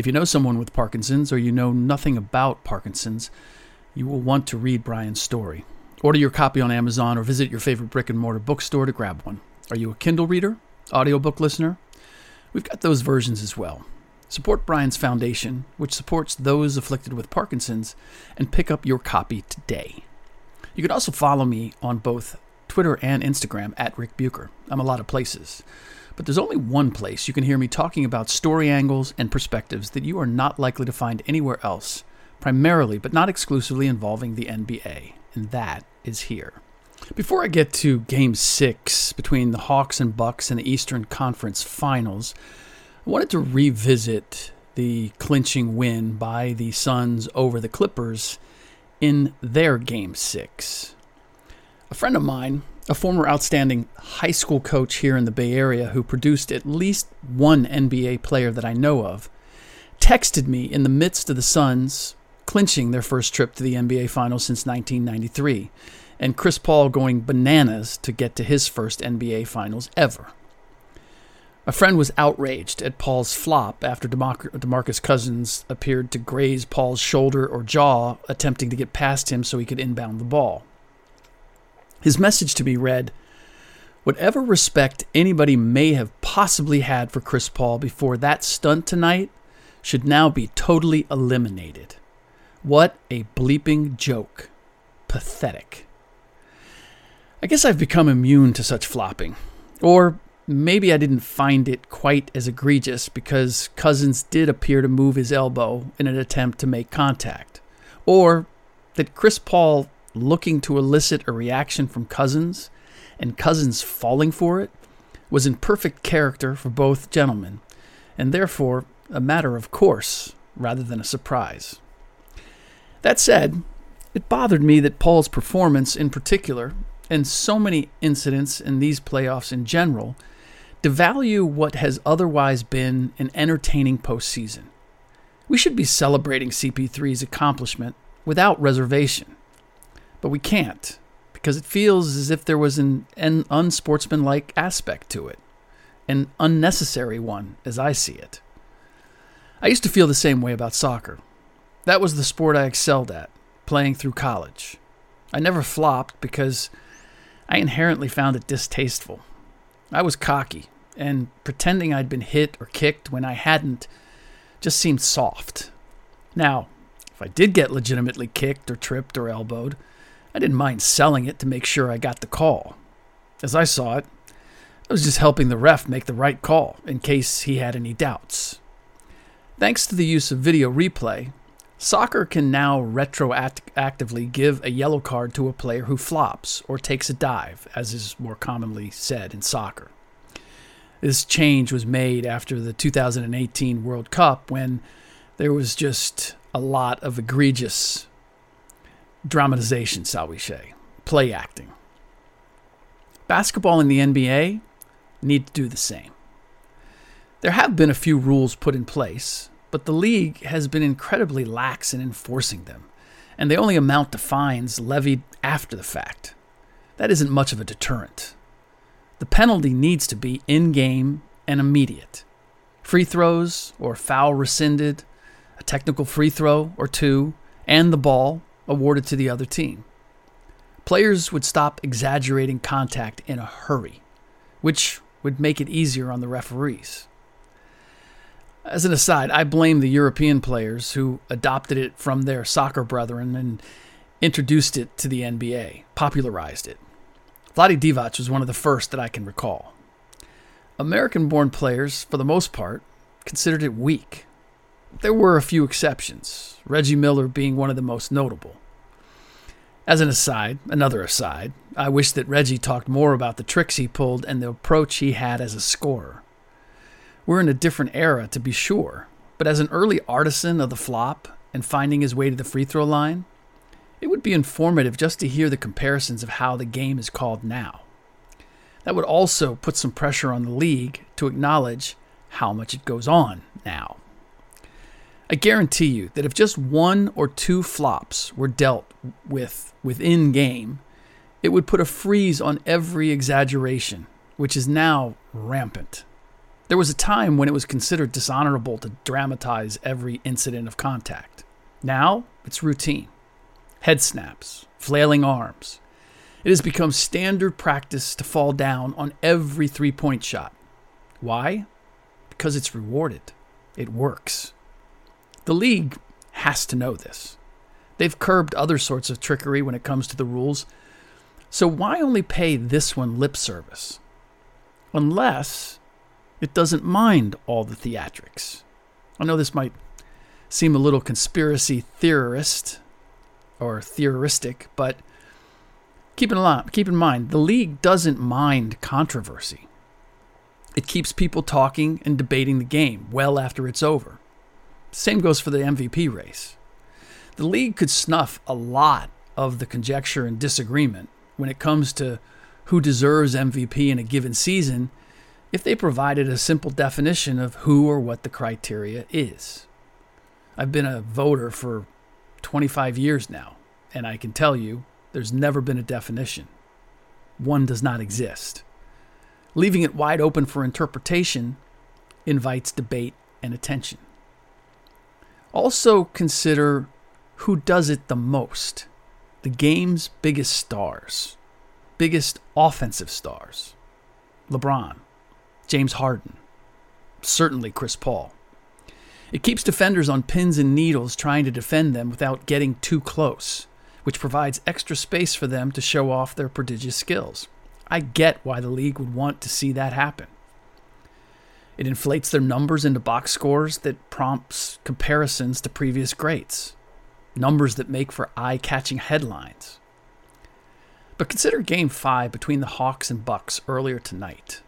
If you know someone with Parkinson's or you know nothing about Parkinson's, you will want to read Brian's story. Order your copy on Amazon or visit your favorite brick and mortar bookstore to grab one. Are you a Kindle reader? Audiobook listener? We've got those versions as well. Support Brian's foundation, which supports those afflicted with Parkinson's, and pick up your copy today. You can also follow me on both Twitter and Instagram at Ric Bucher. I'm a lot of places. But there's only one place you can hear me talking about story angles and perspectives that you are not likely to find anywhere else, primarily but not exclusively involving the NBA, and that is here. Before I get to game 6 between the Hawks and Bucks in the Eastern Conference Finals, I wanted to revisit the clinching win by the Suns over the Clippers in their game 6. A friend of mine, a former outstanding high school coach here in the Bay Area who produced at least one NBA player that I know of, texted me in the midst of the Suns clinching their first trip to the NBA Finals since 1993, and Chris Paul going bananas to get to his first NBA Finals ever. A friend was outraged at Paul's flop after DeMar- DeMarcus Cousins appeared to graze Paul's shoulder or jaw, attempting to get past him so he could inbound the ball. His message to me read Whatever respect anybody may have possibly had for Chris Paul before that stunt tonight should now be totally eliminated. What a bleeping joke. Pathetic. I guess I've become immune to such flopping. Or maybe I didn't find it quite as egregious because Cousins did appear to move his elbow in an attempt to make contact. Or that Chris Paul looking to elicit a reaction from Cousins and Cousins falling for it was in perfect character for both gentlemen, and therefore a matter of course rather than a surprise. That said, it bothered me that Paul's performance in particular, and so many incidents in these playoffs in general, devalue what has otherwise been an entertaining postseason. We should be celebrating CP3's accomplishment without reservation. But we can't, because it feels as if there was an, an unsportsmanlike aspect to it, an unnecessary one, as I see it. I used to feel the same way about soccer. That was the sport I excelled at, playing through college. I never flopped because I inherently found it distasteful. I was cocky, and pretending I'd been hit or kicked when I hadn't just seemed soft. Now, if I did get legitimately kicked or tripped or elbowed, I didn't mind selling it to make sure I got the call. As I saw it, I was just helping the ref make the right call in case he had any doubts. Thanks to the use of video replay, soccer can now retroactively give a yellow card to a player who flops or takes a dive, as is more commonly said in soccer. This change was made after the 2018 World Cup when there was just a lot of egregious dramatization, shall we say, play acting. Basketball and the NBA need to do the same. There have been a few rules put in place, but the league has been incredibly lax in enforcing them, and they only amount to fines levied after the fact. That isn't much of a deterrent. The penalty needs to be in game and immediate. Free throws or foul rescinded, a technical free throw or two, and the ball awarded to the other team. Players would stop exaggerating contact in a hurry, which would make it easier on the referees. As an aside, I blame the European players who adopted it from their soccer brethren and introduced it to the NBA, popularized it. Vlade Divac was one of the first that I can recall. American born players, for the most part, considered it weak. There were a few exceptions, Reggie Miller being one of the most notable. As an aside, another aside, I wish that Reggie talked more about the tricks he pulled and the approach he had as a scorer. We're in a different era, to be sure, but as an early artisan of the flop and finding his way to the free throw line, it would be informative just to hear the comparisons of how the game is called now. That would also put some pressure on the league to acknowledge how much it goes on now. I guarantee you that if just one or two flops were dealt with within game, it would put a freeze on every exaggeration, which is now rampant. There was a time when it was considered dishonorable to dramatize every incident of contact. Now it's routine. Head snaps, flailing arms. It has become standard practice to fall down on every three point shot. Why? Because it's rewarded. It works. The league has to know this. They've curbed other sorts of trickery when it comes to the rules. So why only pay this one lip service? Unless it doesn't mind all the theatrics. I know this might seem a little conspiracy theorist or theoristic, but keep in, keep in mind the league doesn't mind controversy. It keeps people talking and debating the game well after it's over. Same goes for the MVP race. The league could snuff a lot of the conjecture and disagreement when it comes to who deserves MVP in a given season if they provided a simple definition of who or what the criteria is. I've been a voter for 25 years now, and I can tell you there's never been a definition. One does not exist. Leaving it wide open for interpretation invites debate and attention. Also, consider who does it the most the game's biggest stars, biggest offensive stars LeBron, James Harden, certainly Chris Paul. It keeps defenders on pins and needles trying to defend them without getting too close, which provides extra space for them to show off their prodigious skills. I get why the league would want to see that happen. It inflates their numbers into box scores that prompts comparisons to previous greats, numbers that make for eye catching headlines. But consider game 5 between the Hawks and Bucks earlier tonight.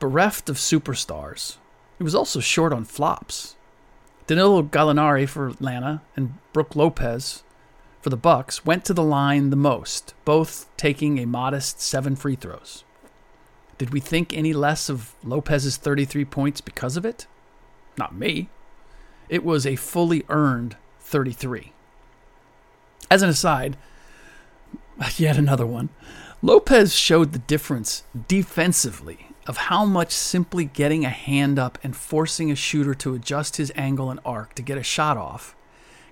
Bereft of superstars, it was also short on flops. Danilo Gallinari for Atlanta and Brook Lopez for the Bucks went to the line the most, both taking a modest 7 free throws. Did we think any less of Lopez's 33 points because of it? Not me. It was a fully earned 33. As an aside, yet another one. Lopez showed the difference defensively of how much simply getting a hand up and forcing a shooter to adjust his angle and arc to get a shot off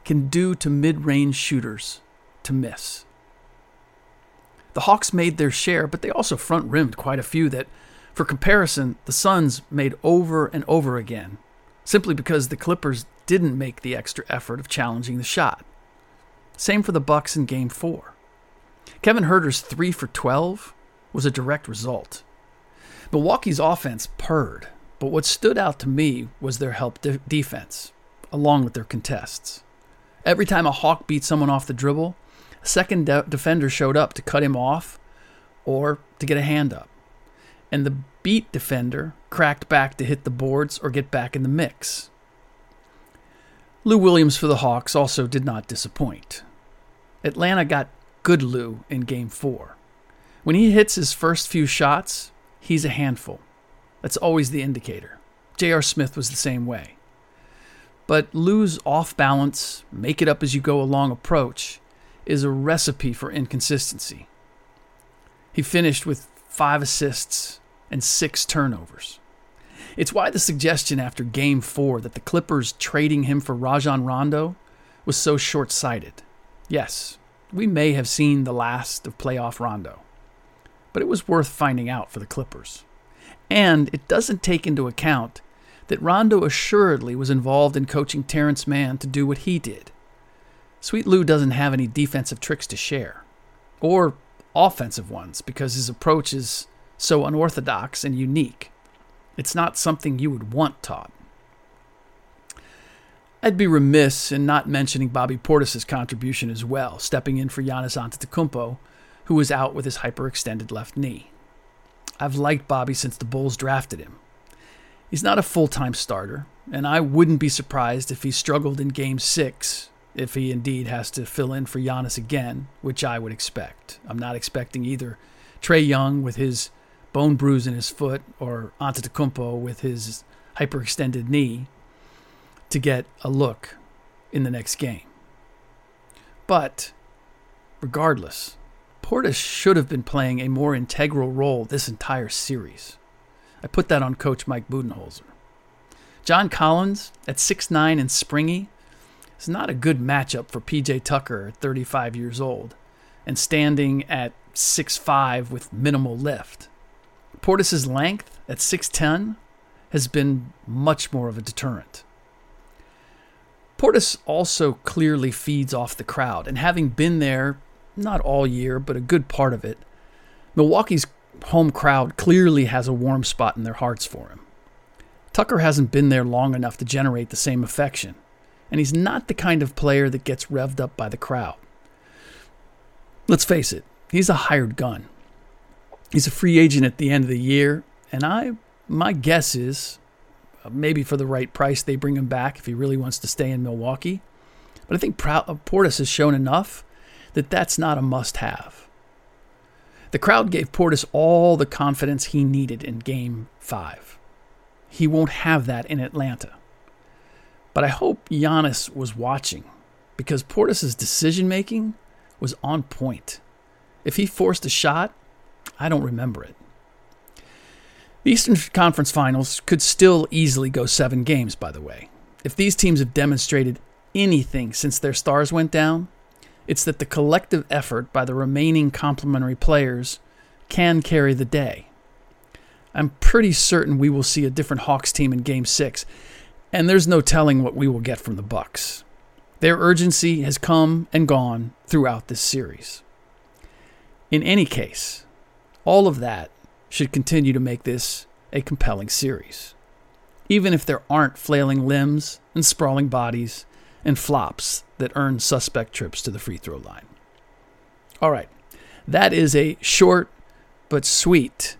can do to mid range shooters to miss. The Hawks made their share, but they also front rimmed quite a few that, for comparison, the Suns made over and over again, simply because the Clippers didn't make the extra effort of challenging the shot. Same for the Bucks in game 4. Kevin Huerter's 3 for 12 was a direct result. Milwaukee's offense purred, but what stood out to me was their help de- defense, along with their contests. Every time a Hawk beat someone off the dribble, a second de- defender showed up to cut him off or to get a hand up. And the beat defender cracked back to hit the boards or get back in the mix. Lou Williams for the Hawks also did not disappoint. Atlanta got good Lou in game four. When he hits his first few shots, he's a handful. That's always the indicator. J.R. Smith was the same way. But Lou's off balance, make it up as you go along approach is a recipe for inconsistency. He finished with five assists and six turnovers. It's why the suggestion after game four that the Clippers trading him for Rajon Rondo was so short sighted. Yes, we may have seen the last of playoff Rondo, but it was worth finding out for the Clippers. And it doesn't take into account that Rondo assuredly was involved in coaching Terance Mann to do what he did. Sweet Lou doesn't have any defensive tricks to share, or offensive ones, because his approach is so unorthodox and unique. It's not something you would want taught. I'd be remiss in not mentioning Bobby Portis' contribution as well, stepping in for Giannis Antetokounmpo, who was out with his hyperextended left knee. I've liked Bobby since the Bulls drafted him. He's not a full-time starter, and I wouldn't be surprised if he struggled in Game 6, if he indeed has to fill in for Giannis again, which I would expect. I'm not expecting either Trae Young with his bone bruise in his foot or Antetokounmpo with his hyperextended knee to get a look in the next game. But regardless, Portis should have been playing a more integral role this entire series. I put that on coach Mike Budenholzer. John Collins at 6'9 and springy is not a good matchup for PJ Tucker 35 years old and standing at 6'5 with minimal lift. Portis's length at 6'10 has been much more of a deterrent. Portis also clearly feeds off the crowd, and having been there not all year, but a good part of it, Milwaukee's home crowd clearly has a warm spot in their hearts for him. Tucker hasn't been there long enough to generate the same affection, and he's not the kind of player that gets revved up by the crowd. Let's face it, he's a hired gun. He's a free agent at the end of the year, and I my guess is uh, maybe for the right price, they bring him back if he really wants to stay in Milwaukee. But I think uh, Portis has shown enough that that's not a must have. The crowd gave Portis all the confidence he needed in game five. He won't have that in Atlanta. But I hope Giannis was watching because Portis' decision making was on point. If he forced a shot, I don't remember it. The Eastern Conference Finals could still easily go seven games, by the way. If these teams have demonstrated anything since their stars went down, it's that the collective effort by the remaining complementary players can carry the day. I'm pretty certain we will see a different Hawks team in game 6, and there's no telling what we will get from the Bucks. Their urgency has come and gone throughout this series. In any case, all of that should continue to make this a compelling series, even if there aren't flailing limbs and sprawling bodies and flops that earn suspect trips to the free throw line. All right, that is a short but sweet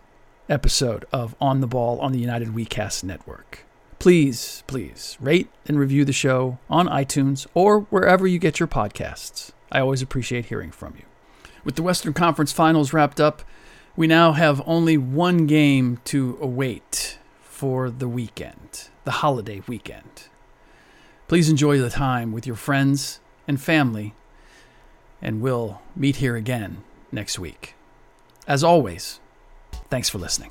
episode of On the Ball on the United WeCast Network. Please, please rate and review the show on iTunes or wherever you get your podcasts. I always appreciate hearing from you. With the Western Conference Finals wrapped up, we now have only one game to await for the weekend, the holiday weekend. Please enjoy the time with your friends and family, and we'll meet here again next week. As always, thanks for listening.